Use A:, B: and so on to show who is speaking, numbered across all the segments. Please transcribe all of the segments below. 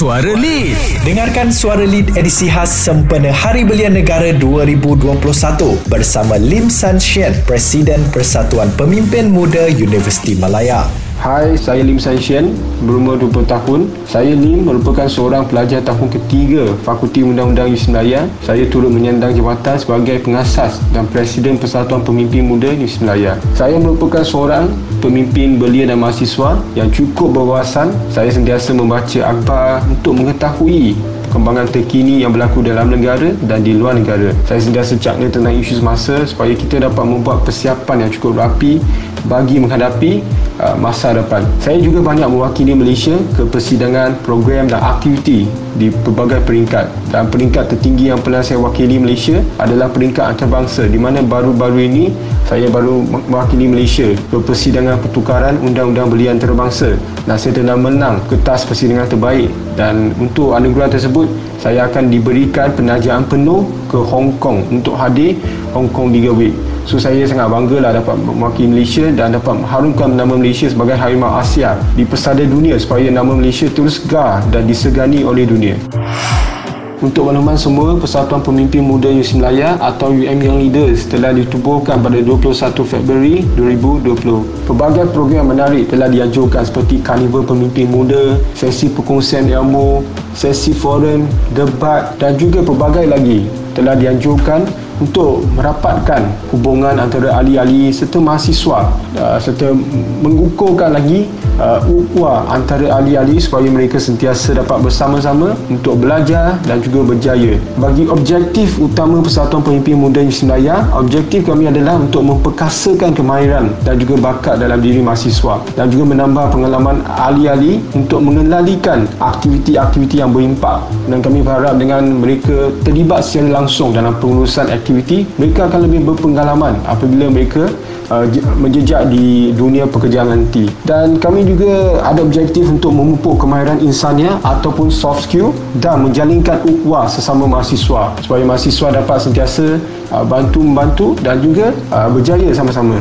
A: Suara Lead.
B: Dengarkan Suara Lead edisi khas sempena Hari Belia Negara 2021 bersama Lim San Shen, Presiden Persatuan Pemimpin Muda Universiti Malaya.
C: Hai, saya Lim San Shen, berumur 20 tahun. Saya Lim merupakan seorang pelajar tahun ketiga Fakulti Undang-Undang Universiti Malaya. Saya turut menyandang jabatan sebagai pengasas dan Presiden Persatuan Pemimpin Muda Universiti Malaya. Saya merupakan seorang pemimpin belia dan mahasiswa yang cukup berwawasan. Saya sentiasa membaca akhbar untuk mengetahui perkembangan terkini yang berlaku dalam negara dan di luar negara. Saya sentiasa cakna tentang isu semasa supaya kita dapat membuat persiapan yang cukup rapi bagi menghadapi uh, masa depan. Saya juga banyak mewakili Malaysia ke persidangan program dan aktiviti di pelbagai peringkat. Dan peringkat tertinggi yang pernah saya wakili Malaysia adalah peringkat antarabangsa di mana baru-baru ini saya baru mewakili Malaysia ke persidangan pertukaran undang-undang belia antarabangsa dan saya telah menang kertas persidangan terbaik dan untuk anugerah tersebut saya akan diberikan penajaan penuh ke Hong Kong untuk hadir Hong Kong Legal Week. So saya sangat bangga lah dapat mewakili Malaysia dan dapat mengharumkan nama Malaysia sebagai harimau Asia di pesada dunia supaya nama Malaysia terus gar dan disegani oleh dunia. Untuk makluman semua, Persatuan Pemimpin Muda Yusuf Melaya atau UM Young Leaders telah ditubuhkan pada 21 Februari 2020. Pelbagai program menarik telah dianjurkan seperti Karnival Pemimpin Muda, sesi perkongsian ilmu, sesi forum, debat dan juga pelbagai lagi telah dianjurkan untuk merapatkan hubungan antara ahli-ahli serta mahasiswa uh, serta mengukuhkan lagi uh, ukhuwah antara ahli-ahli supaya mereka sentiasa dapat bersama-sama untuk belajar dan juga berjaya. Bagi objektif utama Persatuan Pemimpin Muda Melaya, objektif kami adalah untuk memperkasakan kemahiran dan juga bakat dalam diri mahasiswa dan juga menambah pengalaman ahli-ahli untuk mengendalikan aktiviti-aktiviti yang berimpak dan kami berharap dengan mereka terlibat secara langsung dalam pengurusan aktiviti aktiviti mereka akan lebih berpengalaman apabila mereka uh, menjejak di dunia pekerjaan nanti. Dan kami juga ada objektif untuk memupuk kemahiran insannya ataupun soft skill dan menjalinkan ukhuwah sesama mahasiswa supaya mahasiswa dapat sentiasa uh, bantu membantu dan juga uh, berjaya sama-sama.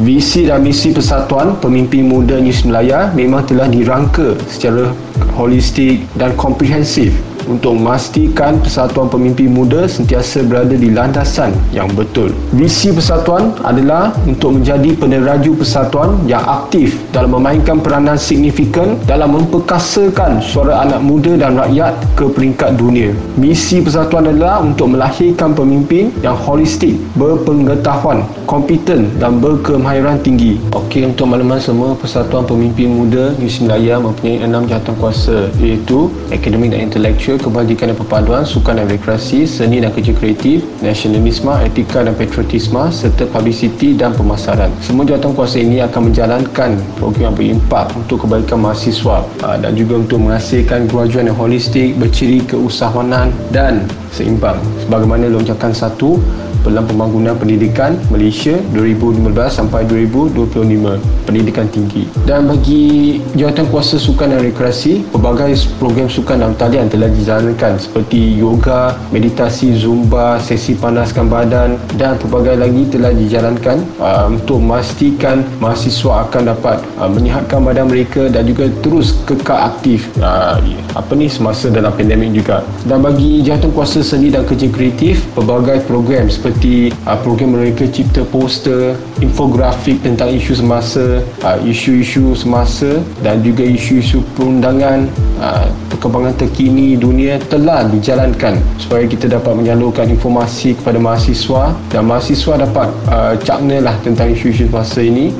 C: Visi dan misi Persatuan Pemimpin Muda New Malaya memang telah dirangka secara holistik dan komprehensif untuk memastikan Persatuan Pemimpin Muda sentiasa berada di landasan yang betul. Visi Persatuan adalah untuk menjadi peneraju Persatuan yang aktif dalam memainkan peranan signifikan dalam memperkasakan suara anak muda dan rakyat ke peringkat dunia. Misi Persatuan adalah untuk melahirkan pemimpin yang holistik, berpengetahuan, kompeten dan berkemahiran tinggi. Okey, untuk makluman semua, Persatuan Pemimpin Muda New Malaya mempunyai enam jawatan kuasa iaitu akademik dan intelektual sosial, kebajikan dan perpaduan, sukan dan rekreasi, seni dan kerja kreatif, nasionalisme, etika dan patriotisme serta publicity dan pemasaran. Semua jawatan kuasa ini akan menjalankan program yang berimpak untuk kebaikan mahasiswa ah, dan juga untuk menghasilkan kemajuan yang holistik, berciri keusahawanan dan seimbang. Sebagaimana lonjakan satu dalam pembangunan pendidikan Malaysia 2015 sampai 2025 pendidikan tinggi. Dan bagi jawatan kuasa sukan dan rekreasi pelbagai program sukan dan talian telah dijalankan seperti yoga meditasi zumba sesi panaskan badan dan pelbagai lagi telah dijalankan uh, untuk memastikan mahasiswa akan dapat uh, menyihatkan badan mereka dan juga terus kekal aktif uh, apa ni semasa dalam pandemik juga. Dan bagi jawatan kuasa seni dan kerja kreatif pelbagai program seperti seperti uh, program mereka cipta poster, infografik tentang isu semasa, uh, isu-isu semasa dan juga isu-isu perundangan, uh, perkembangan terkini dunia telah dijalankan supaya kita dapat menyalurkan informasi kepada mahasiswa dan mahasiswa dapat uh, cakna lah tentang isu-isu semasa ini.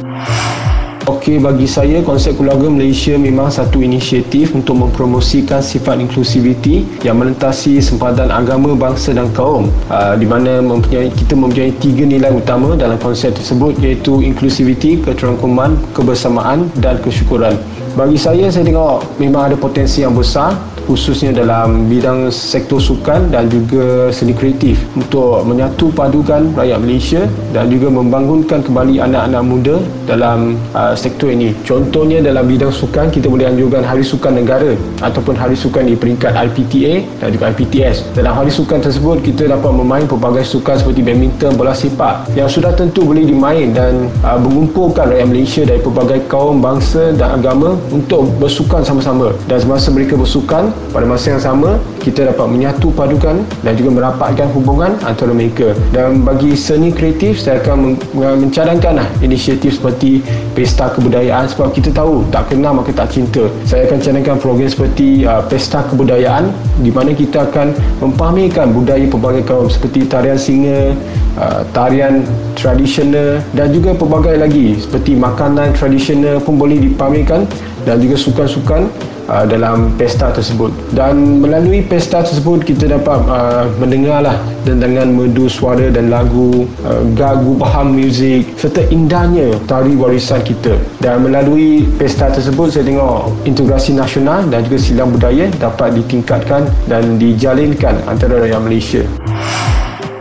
C: Okey, bagi saya konsep keluarga Malaysia memang satu inisiatif untuk mempromosikan sifat inklusiviti yang melintasi sempadan agama, bangsa dan kaum uh, di mana mempunyai, kita mempunyai tiga nilai utama dalam konsep tersebut iaitu inklusiviti, keterangkuman, kebersamaan dan kesyukuran. Bagi saya, saya tengok memang ada potensi yang besar khususnya dalam bidang sektor sukan dan juga seni kreatif untuk menyatu padukan rakyat Malaysia dan juga membangunkan kembali anak-anak muda dalam uh, sektor ini. Contohnya dalam bidang sukan kita boleh anjurkan Hari Sukan Negara ataupun Hari Sukan di peringkat IPTA dan juga IPTS. Dalam Hari Sukan tersebut kita dapat memain pelbagai sukan seperti badminton, bola sepak yang sudah tentu boleh dimain dan uh, mengumpulkan rakyat Malaysia dari pelbagai kaum, bangsa dan agama untuk bersukan sama-sama dan semasa mereka bersukan pada masa yang sama kita dapat menyatu padukan dan juga merapatkan hubungan antara mereka. Dan bagi seni kreatif saya akan mencadangkan lah inisiatif seperti pesta kebudayaan sebab kita tahu tak kenal maka tak cinta. Saya akan cadangkan program seperti uh, pesta kebudayaan di mana kita akan mempamerkan budaya pelbagai kaum seperti tarian singa uh, tarian tradisional dan juga pelbagai lagi seperti makanan tradisional pun boleh dipamerkan dan juga sukan-sukan uh, dalam pesta tersebut. Dan melalui pesta tersebut kita dapat uh, mendengarlah dengan merdu suara dan lagu uh, gagu paham muzik serta indahnya tari warisan kita. Dan melalui pesta tersebut saya tengok integrasi nasional dan juga silang budaya dapat ditingkatkan dan dijalinkan antara rakyat Malaysia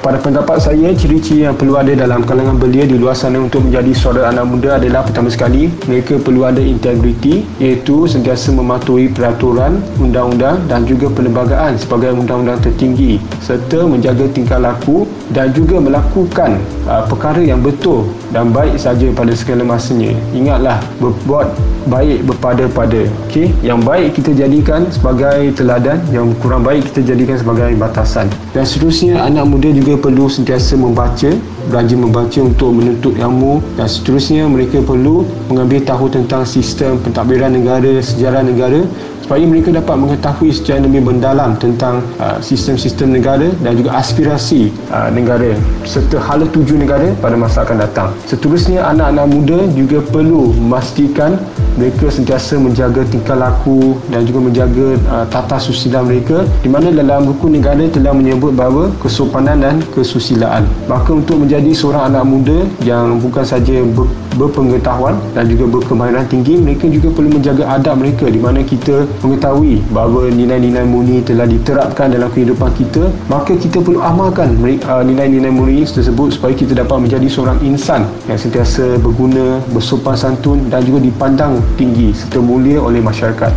C: pada pendapat saya, ciri-ciri yang perlu ada dalam kalangan belia di luar sana untuk menjadi suara anak muda adalah pertama sekali, mereka perlu ada integriti iaitu sentiasa mematuhi peraturan, undang-undang dan juga perlembagaan sebagai undang-undang tertinggi serta menjaga tingkah laku dan juga melakukan uh, perkara yang betul dan baik saja pada segala masanya. Ingatlah, berbuat baik berpada-pada. Okey, yang baik kita jadikan sebagai teladan, yang kurang baik kita jadikan sebagai batasan. Dan seterusnya, anak muda juga perlu sentiasa membaca belajar membaca untuk menuntut ilmu dan seterusnya mereka perlu mengambil tahu tentang sistem pentadbiran negara sejarah negara supaya mereka dapat mengetahui secara lebih mendalam tentang uh, sistem-sistem negara dan juga aspirasi uh, negara serta hala tuju negara pada masa akan datang. Seterusnya anak-anak muda juga perlu memastikan mereka sentiasa menjaga tingkah laku dan juga menjaga uh, tata susila mereka di mana dalam buku negara telah menyebut bahawa kesopanan dan kesusilaan. Maka untuk menjadi seorang anak muda yang bukan saja ber- berpengetahuan dan juga berkemahiran tinggi mereka juga perlu menjaga adab mereka di mana kita mengetahui bahawa nilai-nilai murni telah diterapkan dalam kehidupan kita maka kita perlu amalkan uh, nilai-nilai murni tersebut supaya kita dapat menjadi seorang insan yang sentiasa berguna bersopan santun dan juga dipandang tinggi serta mulia oleh masyarakat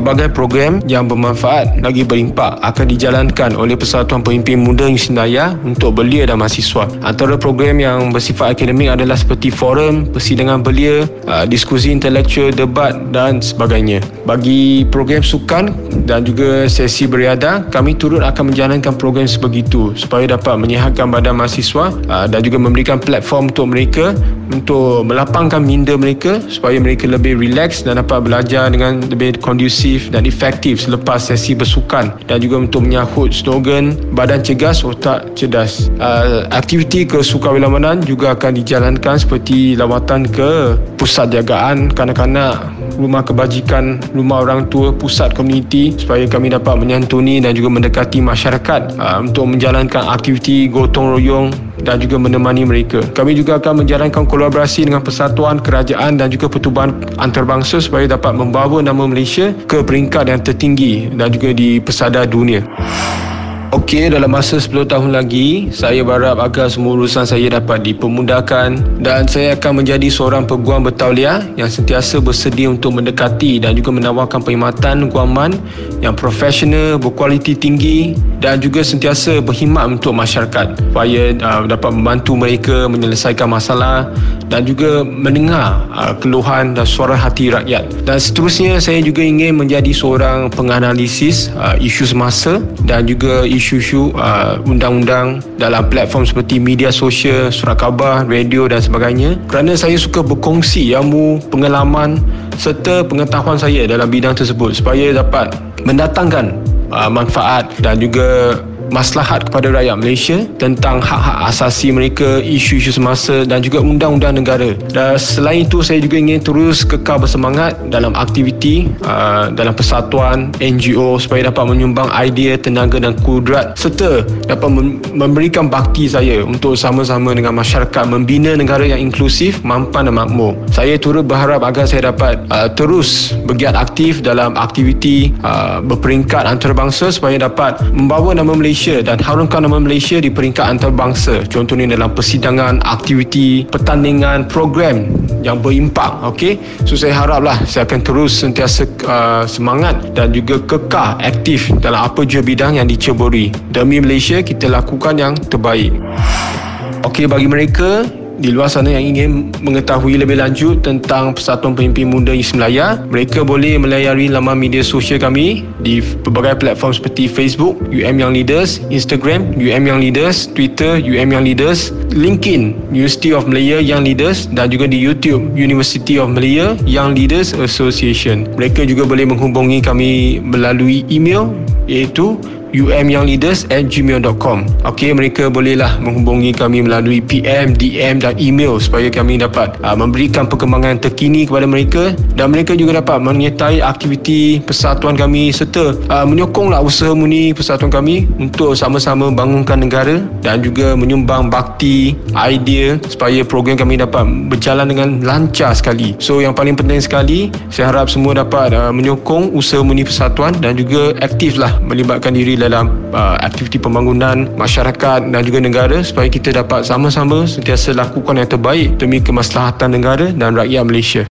A: pelbagai program yang bermanfaat lagi berimpak akan dijalankan oleh Persatuan Pemimpin Muda Daya untuk belia dan mahasiswa. Antara program yang bersifat akademik adalah seperti forum, persidangan belia, uh, diskusi intelektual, debat dan sebagainya. Bagi program sukan dan juga sesi beriadah, kami turut akan menjalankan program sebegitu supaya dapat menyihatkan badan mahasiswa uh, dan juga memberikan platform untuk mereka untuk melapangkan minda mereka supaya mereka lebih relax dan dapat belajar dengan lebih kondusif dan efektif selepas sesi bersukan dan juga untuk menyahut slogan badan cegas otak cerdas uh, aktiviti ke sukarelawanan juga akan dijalankan seperti lawatan ke pusat jagaan kanak-kanak rumah kebajikan rumah orang tua pusat komuniti supaya kami dapat menyantuni dan juga mendekati masyarakat uh, untuk menjalankan aktiviti gotong royong dan juga menemani mereka. Kami juga akan menjalankan kolaborasi dengan persatuan, kerajaan dan juga pertubuhan antarabangsa supaya dapat membawa nama Malaysia ke peringkat yang tertinggi dan juga di pesada dunia. Okey, dalam masa 10 tahun lagi, saya berharap agar semua urusan saya dapat dipermudahkan dan saya akan menjadi seorang peguam bertauliah yang sentiasa bersedia untuk mendekati dan juga menawarkan perkhidmatan guaman yang profesional, berkualiti tinggi dan juga sentiasa berkhidmat untuk masyarakat supaya uh, dapat membantu mereka menyelesaikan masalah dan juga mendengar uh, keluhan dan suara hati rakyat. Dan seterusnya, saya juga ingin menjadi seorang penganalisis uh, isu semasa dan juga isu isu-isu uh, undang-undang dalam platform seperti media sosial, surat khabar, radio dan sebagainya kerana saya suka berkongsi ilmu, pengalaman serta pengetahuan saya dalam bidang tersebut supaya dapat mendatangkan uh, manfaat dan juga maslahat kepada rakyat Malaysia tentang hak-hak asasi mereka, isu-isu semasa dan juga undang-undang negara. Dan selain itu saya juga ingin terus kekal bersemangat dalam aktiviti uh, dalam persatuan NGO supaya dapat menyumbang idea, tenaga dan kudrat serta dapat memberikan bakti saya untuk sama-sama dengan masyarakat membina negara yang inklusif, mampan dan makmur. Saya turut berharap agar saya dapat uh, terus bergiat aktif dalam aktiviti uh, berperingkat antarabangsa supaya dapat membawa nama Malaysia Malaysia dan harumkan nama Malaysia di peringkat antarabangsa. Contohnya dalam persidangan, aktiviti, pertandingan, program yang berimpak okey? So saya haraplah saya akan terus sentiasa uh, semangat dan juga kekal aktif dalam apa jua bidang yang diceburi. Demi Malaysia kita lakukan yang terbaik. Okey bagi mereka
C: di luar sana yang ingin mengetahui lebih lanjut tentang Persatuan Pemimpin Muda Islam Melaya, mereka boleh melayari laman media sosial kami di berbagai platform seperti Facebook, UM Young Leaders, Instagram, UM Young Leaders, Twitter, UM Young Leaders, LinkedIn, University of Malaya Young Leaders dan juga di YouTube, University of Malaya Young Leaders Association. Mereka juga boleh menghubungi kami melalui email iaitu umyoungleaders at gmail.com Ok, mereka bolehlah menghubungi kami melalui PM, DM dan email supaya kami dapat uh, memberikan perkembangan terkini kepada mereka dan mereka juga dapat menyertai aktiviti persatuan kami serta uh, menyokonglah usaha muni persatuan kami untuk sama-sama bangunkan negara dan juga menyumbang bakti, idea supaya program kami dapat berjalan dengan lancar sekali. So, yang paling penting sekali, saya harap semua dapat uh, menyokong usaha muni persatuan dan juga aktiflah melibatkan diri dalam uh, aktiviti pembangunan masyarakat dan juga negara supaya kita dapat sama-sama sentiasa lakukan yang terbaik demi kemaslahatan negara dan rakyat Malaysia.